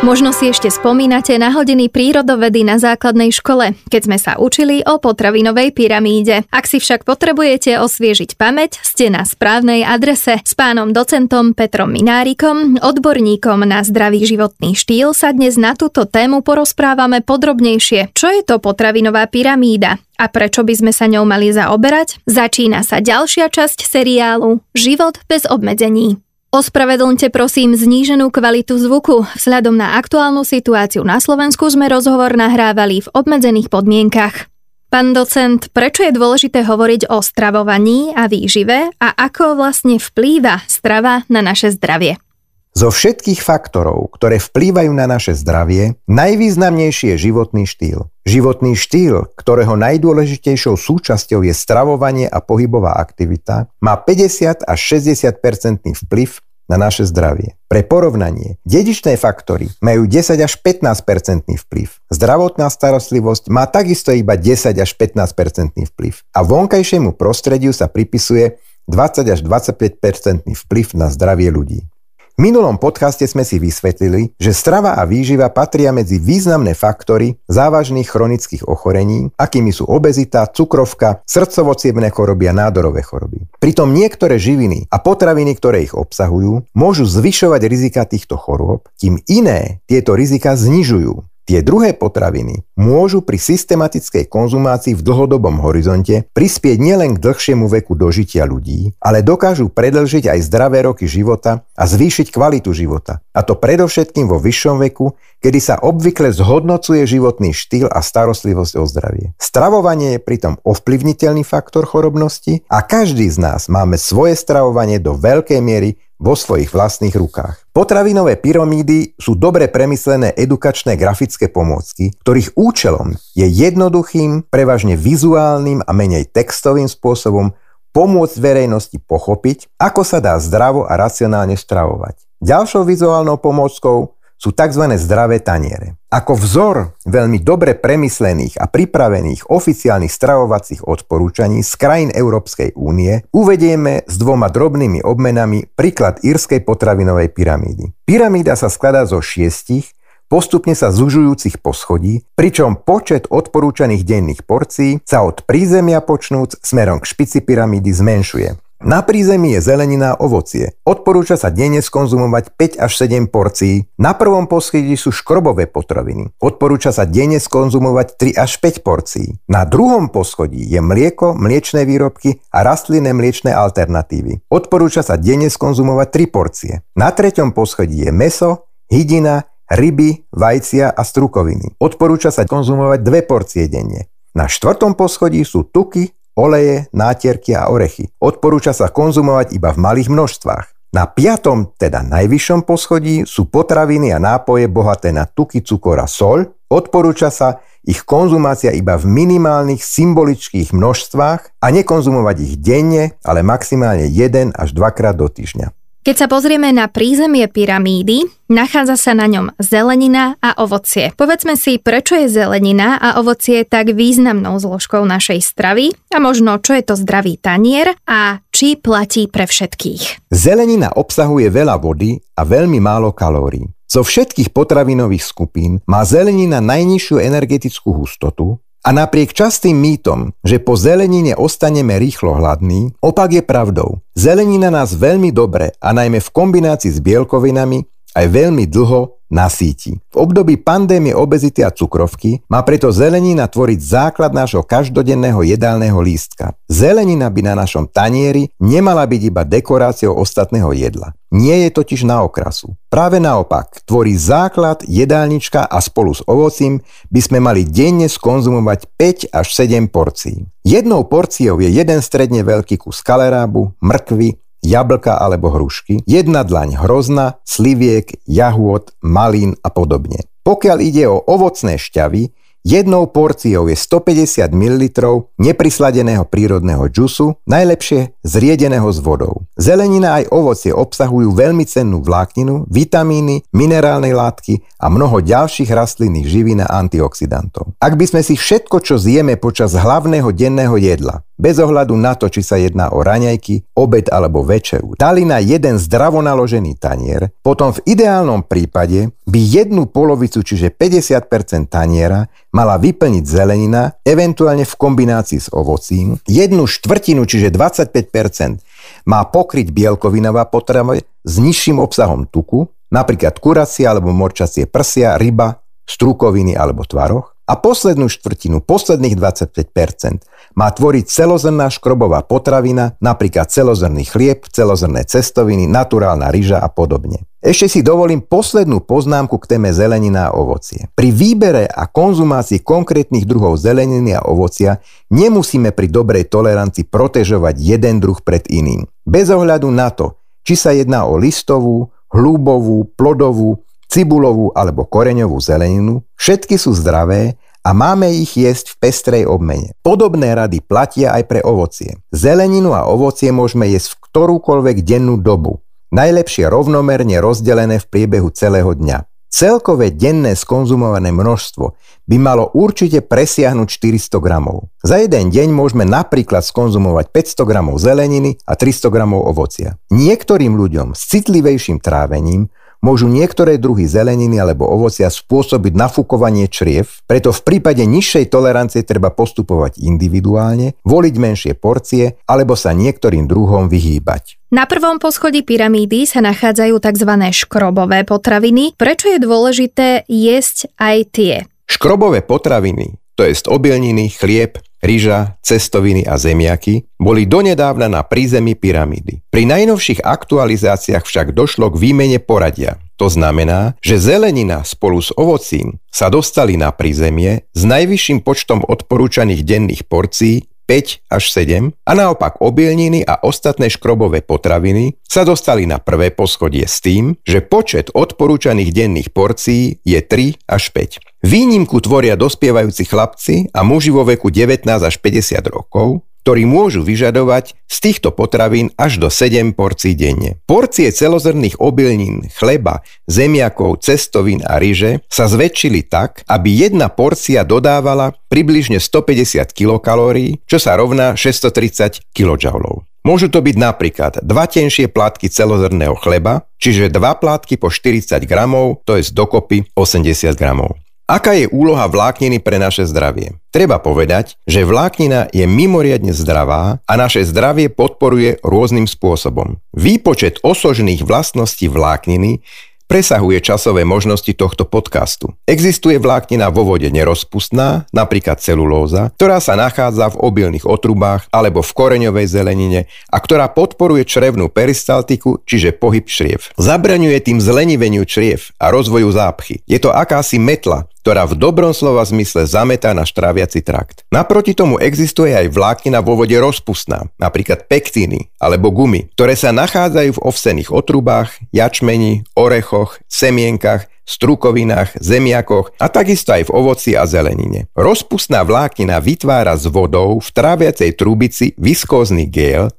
Možno si ešte spomínate na hodiny prírodovedy na základnej škole, keď sme sa učili o potravinovej pyramíde. Ak si však potrebujete osviežiť pamäť, ste na správnej adrese. S pánom docentom Petrom Minárikom, odborníkom na zdravý životný štýl, sa dnes na túto tému porozprávame podrobnejšie. Čo je to potravinová pyramída? A prečo by sme sa ňou mali zaoberať? Začína sa ďalšia časť seriálu Život bez obmedzení. Ospravedlňte prosím zníženú kvalitu zvuku. Vzhľadom na aktuálnu situáciu na Slovensku sme rozhovor nahrávali v obmedzených podmienkach. Pán docent, prečo je dôležité hovoriť o stravovaní a výžive a ako vlastne vplýva strava na naše zdravie? Zo všetkých faktorov, ktoré vplývajú na naše zdravie, najvýznamnejší je životný štýl. Životný štýl, ktorého najdôležitejšou súčasťou je stravovanie a pohybová aktivita, má 50 až 60% vplyv na naše zdravie. Pre porovnanie, dedičné faktory majú 10 až 15% vplyv. Zdravotná starostlivosť má takisto iba 10 až 15% vplyv. A vonkajšiemu prostrediu sa pripisuje 20 až 25% vplyv na zdravie ľudí minulom podcaste sme si vysvetlili, že strava a výživa patria medzi významné faktory závažných chronických ochorení, akými sú obezita, cukrovka, srdcovo choroby a nádorové choroby. Pritom niektoré živiny a potraviny, ktoré ich obsahujú, môžu zvyšovať rizika týchto chorôb, kým iné tieto rizika znižujú. Tie druhé potraviny môžu pri systematickej konzumácii v dlhodobom horizonte prispieť nielen k dlhšiemu veku dožitia ľudí, ale dokážu predlžiť aj zdravé roky života a zvýšiť kvalitu života. A to predovšetkým vo vyššom veku, kedy sa obvykle zhodnocuje životný štýl a starostlivosť o zdravie. Stravovanie je pritom ovplyvniteľný faktor chorobnosti a každý z nás máme svoje stravovanie do veľkej miery vo svojich vlastných rukách. Potravinové pyramídy sú dobre premyslené edukačné grafické pomôcky, ktorých účelom je jednoduchým, prevažne vizuálnym a menej textovým spôsobom pomôcť verejnosti pochopiť, ako sa dá zdravo a racionálne stravovať. Ďalšou vizuálnou pomôckou sú tzv. zdravé taniere. Ako vzor veľmi dobre premyslených a pripravených oficiálnych stravovacích odporúčaní z krajín Európskej únie uvedieme s dvoma drobnými obmenami príklad írskej potravinovej pyramídy. Pyramída sa skladá zo šiestich, postupne sa zužujúcich poschodí, pričom počet odporúčaných denných porcií sa od prízemia počnúc smerom k špici pyramídy zmenšuje. Na prízemí je zelenina a ovocie. Odporúča sa denne skonzumovať 5 až 7 porcií. Na prvom poschodí sú škrobové potraviny. Odporúča sa denne skonzumovať 3 až 5 porcií. Na druhom poschodí je mlieko, mliečné výrobky a rastlinné mliečné alternatívy. Odporúča sa denne skonzumovať 3 porcie. Na treťom poschodí je meso, hydina, ryby, vajcia a strukoviny. Odporúča sa konzumovať 2 porcie denne. Na štvrtom poschodí sú tuky, oleje, nátierky a orechy. Odporúča sa konzumovať iba v malých množstvách. Na piatom, teda najvyššom poschodí, sú potraviny a nápoje bohaté na tuky, cukor a sol. Odporúča sa ich konzumácia iba v minimálnych symbolických množstvách a nekonzumovať ich denne, ale maximálne 1 až 2 krát do týždňa. Keď sa pozrieme na prízemie pyramídy, nachádza sa na ňom zelenina a ovocie. Povedzme si, prečo je zelenina a ovocie tak významnou zložkou našej stravy a možno, čo je to zdravý tanier a či platí pre všetkých. Zelenina obsahuje veľa vody a veľmi málo kalórií. Zo všetkých potravinových skupín má zelenina najnižšiu energetickú hustotu, a napriek častým mýtom, že po zelenine ostaneme rýchlo hladní, opak je pravdou. Zelenina nás veľmi dobre a najmä v kombinácii s bielkovinami aj veľmi dlho nasíti. V období pandémie obezity a cukrovky má preto zelenina tvoriť základ nášho každodenného jedálneho lístka. Zelenina by na našom tanieri nemala byť iba dekoráciou ostatného jedla. Nie je totiž na okrasu. Práve naopak, tvorí základ jedálnička a spolu s ovocím by sme mali denne skonzumovať 5 až 7 porcií. Jednou porciou je jeden stredne veľký kus kalerábu, mrkvy, jablka alebo hrušky, jedna dlaň hrozna, sliviek, jahôd, malín a podobne. Pokiaľ ide o ovocné šťavy, jednou porciou je 150 ml neprisladeného prírodného džusu, najlepšie zriedeného s vodou. Zelenina aj ovocie obsahujú veľmi cennú vlákninu, vitamíny, minerálne látky a mnoho ďalších rastlinných živín a antioxidantov. Ak by sme si všetko, čo zjeme počas hlavného denného jedla, bez ohľadu na to, či sa jedná o raňajky, obed alebo večeru, dali na jeden zdravo naložený tanier, potom v ideálnom prípade by jednu polovicu, čiže 50% taniera, mala vyplniť zelenina, eventuálne v kombinácii s ovocím, jednu štvrtinu, čiže 25% má pokryť bielkovinová potrava s nižším obsahom tuku, napríklad kuracie alebo morčacie prsia, ryba, strukoviny alebo tvaroch a poslednú štvrtinu, posledných 25%, má tvoriť celozrná škrobová potravina, napríklad celozrný chlieb, celozrné cestoviny, naturálna ryža a podobne. Ešte si dovolím poslednú poznámku k téme zelenina a ovocie. Pri výbere a konzumácii konkrétnych druhov zeleniny a ovocia nemusíme pri dobrej tolerancii protežovať jeden druh pred iným. Bez ohľadu na to, či sa jedná o listovú, hlúbovú, plodovú, cibulovú alebo koreňovú zeleninu, všetky sú zdravé a máme ich jesť v pestrej obmene. Podobné rady platia aj pre ovocie. Zeleninu a ovocie môžeme jesť v ktorúkoľvek dennú dobu. Najlepšie rovnomerne rozdelené v priebehu celého dňa. Celkové denné skonzumované množstvo by malo určite presiahnuť 400 gramov. Za jeden deň môžeme napríklad skonzumovať 500 gramov zeleniny a 300 gramov ovocia. Niektorým ľuďom s citlivejším trávením môžu niektoré druhy zeleniny alebo ovocia spôsobiť nafúkovanie čriev, preto v prípade nižšej tolerancie treba postupovať individuálne, voliť menšie porcie alebo sa niektorým druhom vyhýbať. Na prvom poschodí pyramídy sa nachádzajú tzv. škrobové potraviny. Prečo je dôležité jesť aj tie? Škrobové potraviny, to jest obilniny, chlieb, ryža, cestoviny a zemiaky, boli donedávna na prízemí pyramídy. Pri najnovších aktualizáciách však došlo k výmene poradia. To znamená, že zelenina spolu s ovocím sa dostali na prízemie s najvyšším počtom odporúčaných denných porcií 5 až 7 a naopak obielniny a ostatné škrobové potraviny sa dostali na prvé poschodie s tým, že počet odporúčaných denných porcií je 3 až 5. Výnimku tvoria dospievajúci chlapci a muži vo veku 19 až 50 rokov, ktorí môžu vyžadovať z týchto potravín až do 7 porcií denne. Porcie celozrných obilnín, chleba, zemiakov, cestovín a ryže sa zväčšili tak, aby jedna porcia dodávala približne 150 kilokalórií, čo sa rovná 630 kJ. Môžu to byť napríklad dva tenšie plátky celozrného chleba, čiže dva plátky po 40 gramov, to je dokopy 80 gramov. Aká je úloha vlákniny pre naše zdravie? Treba povedať, že vláknina je mimoriadne zdravá a naše zdravie podporuje rôznym spôsobom. Výpočet osožných vlastností vlákniny presahuje časové možnosti tohto podcastu. Existuje vláknina vo vode nerozpustná, napríklad celulóza, ktorá sa nachádza v obilných otrubách alebo v koreňovej zelenine a ktorá podporuje črevnú peristaltiku, čiže pohyb čriev. Zabraňuje tým zleniveniu čriev a rozvoju zápchy. Je to akási metla, ktorá v dobrom slova zmysle zametá na štráviaci trakt. Naproti tomu existuje aj vláknina vo vode rozpustná, napríklad pektíny alebo gumy, ktoré sa nachádzajú v ovsených otrubách, jačmeni, orechoch, semienkach, strukovinách, zemiakoch a takisto aj v ovoci a zelenine. Rozpustná vláknina vytvára s vodou v tráviacej trubici viskózny gel,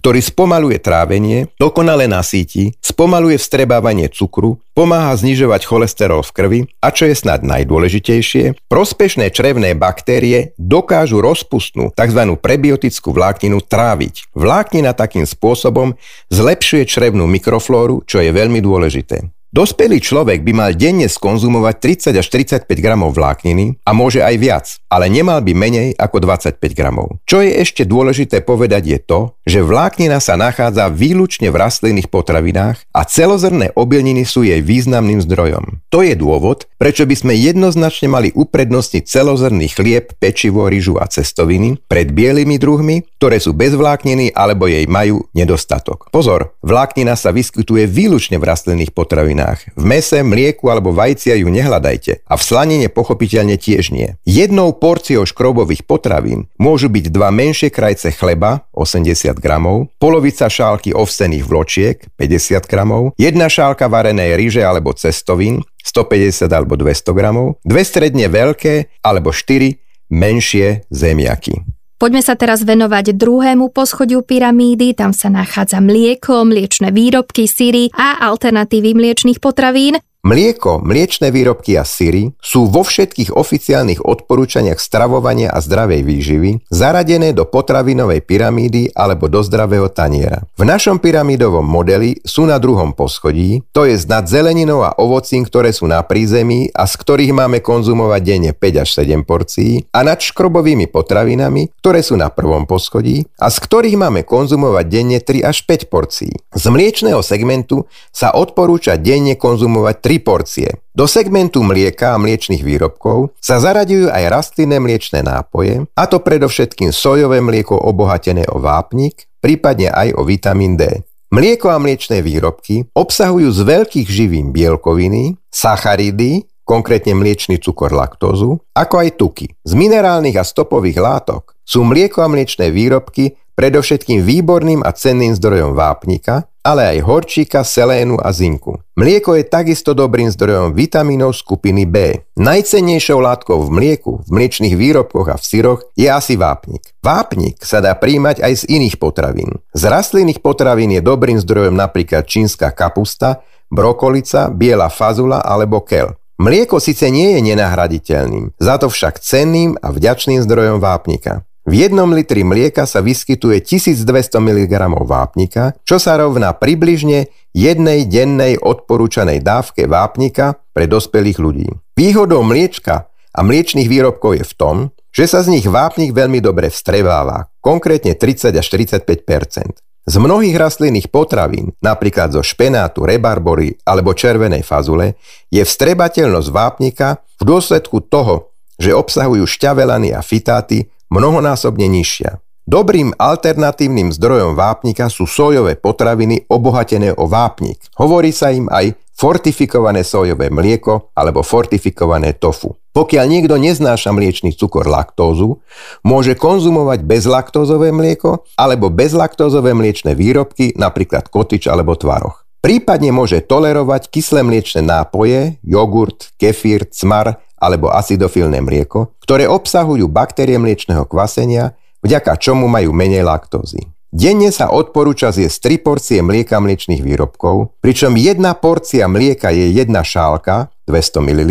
ktorý spomaluje trávenie, dokonale nasíti, spomaluje vstrebávanie cukru, pomáha znižovať cholesterol v krvi a čo je snad najdôležitejšie, prospešné črevné baktérie dokážu rozpustnú tzv. prebiotickú vlákninu tráviť. Vláknina takým spôsobom zlepšuje črevnú mikroflóru, čo je veľmi dôležité. Dospelý človek by mal denne skonzumovať 30 až 35 gramov vlákniny a môže aj viac, ale nemal by menej ako 25 gramov. Čo je ešte dôležité povedať je to, že vláknina sa nachádza výlučne v rastlinných potravinách a celozrné obilniny sú jej významným zdrojom. To je dôvod, prečo by sme jednoznačne mali uprednostniť celozrný chlieb, pečivo, ryžu a cestoviny pred bielými druhmi, ktoré sú bez vlákniny alebo jej majú nedostatok. Pozor, vláknina sa vyskytuje výlučne v rastlinných potravinách potravinách. V mese, mlieku alebo vajcia ju nehľadajte a v slanine pochopiteľne tiež nie. Jednou porciou škrobových potravín môžu byť dva menšie krajce chleba 80 gramov, polovica šálky ovsených vločiek 50 gramov, jedna šálka varenej ryže alebo cestovín 150 alebo 200 gramov, dve stredne veľké alebo štyri menšie zemiaky. Poďme sa teraz venovať druhému poschodiu pyramídy. Tam sa nachádza mlieko, mliečne výrobky, syry a alternatívy mliečných potravín. Mlieko, mliečne výrobky a syry sú vo všetkých oficiálnych odporúčaniach stravovania a zdravej výživy zaradené do potravinovej pyramídy alebo do zdravého taniera. V našom pyramídovom modeli sú na druhom poschodí, to je nad zeleninou a ovocím, ktoré sú na prízemí a z ktorých máme konzumovať denne 5 až 7 porcií a nad škrobovými potravinami, ktoré sú na prvom poschodí a z ktorých máme konzumovať denne 3 až 5 porcií. Z mliečného segmentu sa odporúča denne konzumovať 3 3 porcie. Do segmentu mlieka a mliečných výrobkov sa zaraďujú aj rastlinné mliečné nápoje, a to predovšetkým sojové mlieko obohatené o vápnik, prípadne aj o vitamín D. Mlieko a mliečné výrobky obsahujú z veľkých živín bielkoviny, sacharidy, konkrétne mliečný cukor laktózu, ako aj tuky. Z minerálnych a stopových látok sú mlieko a mliečné výrobky predovšetkým výborným a cenným zdrojom vápnika, ale aj horčíka, selénu a zinku. Mlieko je takisto dobrým zdrojom vitamínov skupiny B. Najcennejšou látkou v mlieku, v mliečných výrobkoch a v syroch je asi vápnik. Vápnik sa dá príjmať aj z iných potravín. Z rastlinných potravín je dobrým zdrojom napríklad čínska kapusta, brokolica, biela fazula alebo kel. Mlieko síce nie je nenahraditeľným, za to však cenným a vďačným zdrojom vápnika. V jednom litri mlieka sa vyskytuje 1200 mg vápnika, čo sa rovná približne jednej dennej odporúčanej dávke vápnika pre dospelých ľudí. Výhodou mliečka a mliečných výrobkov je v tom, že sa z nich vápnik veľmi dobre vstreváva, konkrétne 30 až 45% Z mnohých rastlinných potravín, napríklad zo špenátu, rebarbory alebo červenej fazule, je vstrebateľnosť vápnika v dôsledku toho, že obsahujú šťavelany a fitáty mnohonásobne nižšia. Dobrým alternatívnym zdrojom vápnika sú sojové potraviny obohatené o vápnik. Hovorí sa im aj fortifikované sojové mlieko alebo fortifikované tofu. Pokiaľ niekto neznáša mliečný cukor laktózu, môže konzumovať bezlaktózové mlieko alebo bezlaktózové mliečne výrobky, napríklad kotič alebo tvaroch. Prípadne môže tolerovať kyslé mliečne nápoje, jogurt, kefír, cmar alebo acidofilné mlieko, ktoré obsahujú baktérie mliečného kvasenia, vďaka čomu majú menej laktózy. Denne sa odporúča zjesť 3 porcie mlieka mliečných výrobkov, pričom jedna porcia mlieka je jedna šálka 200 ml,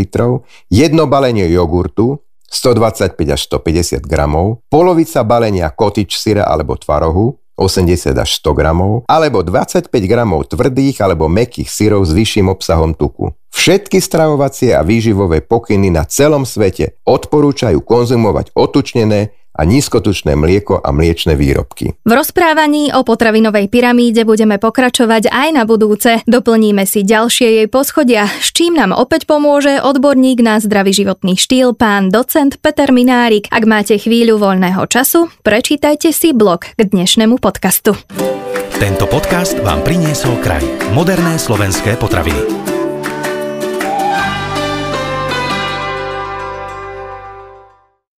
jedno balenie jogurtu 125 až 150 gramov, polovica balenia kotič syra alebo tvarohu 80 až 100 gramov, alebo 25 gramov tvrdých alebo mekých syrov s vyšším obsahom tuku. Všetky stravovacie a výživové pokyny na celom svete odporúčajú konzumovať otučnené a nízkotučné mlieko a mliečne výrobky. V rozprávaní o potravinovej pyramíde budeme pokračovať aj na budúce. Doplníme si ďalšie jej poschodia, s čím nám opäť pomôže odborník na zdravý životný štýl pán docent Peter Minárik. Ak máte chvíľu voľného času, prečítajte si blog k dnešnému podcastu. Tento podcast vám priniesol kraj. Moderné slovenské potraviny.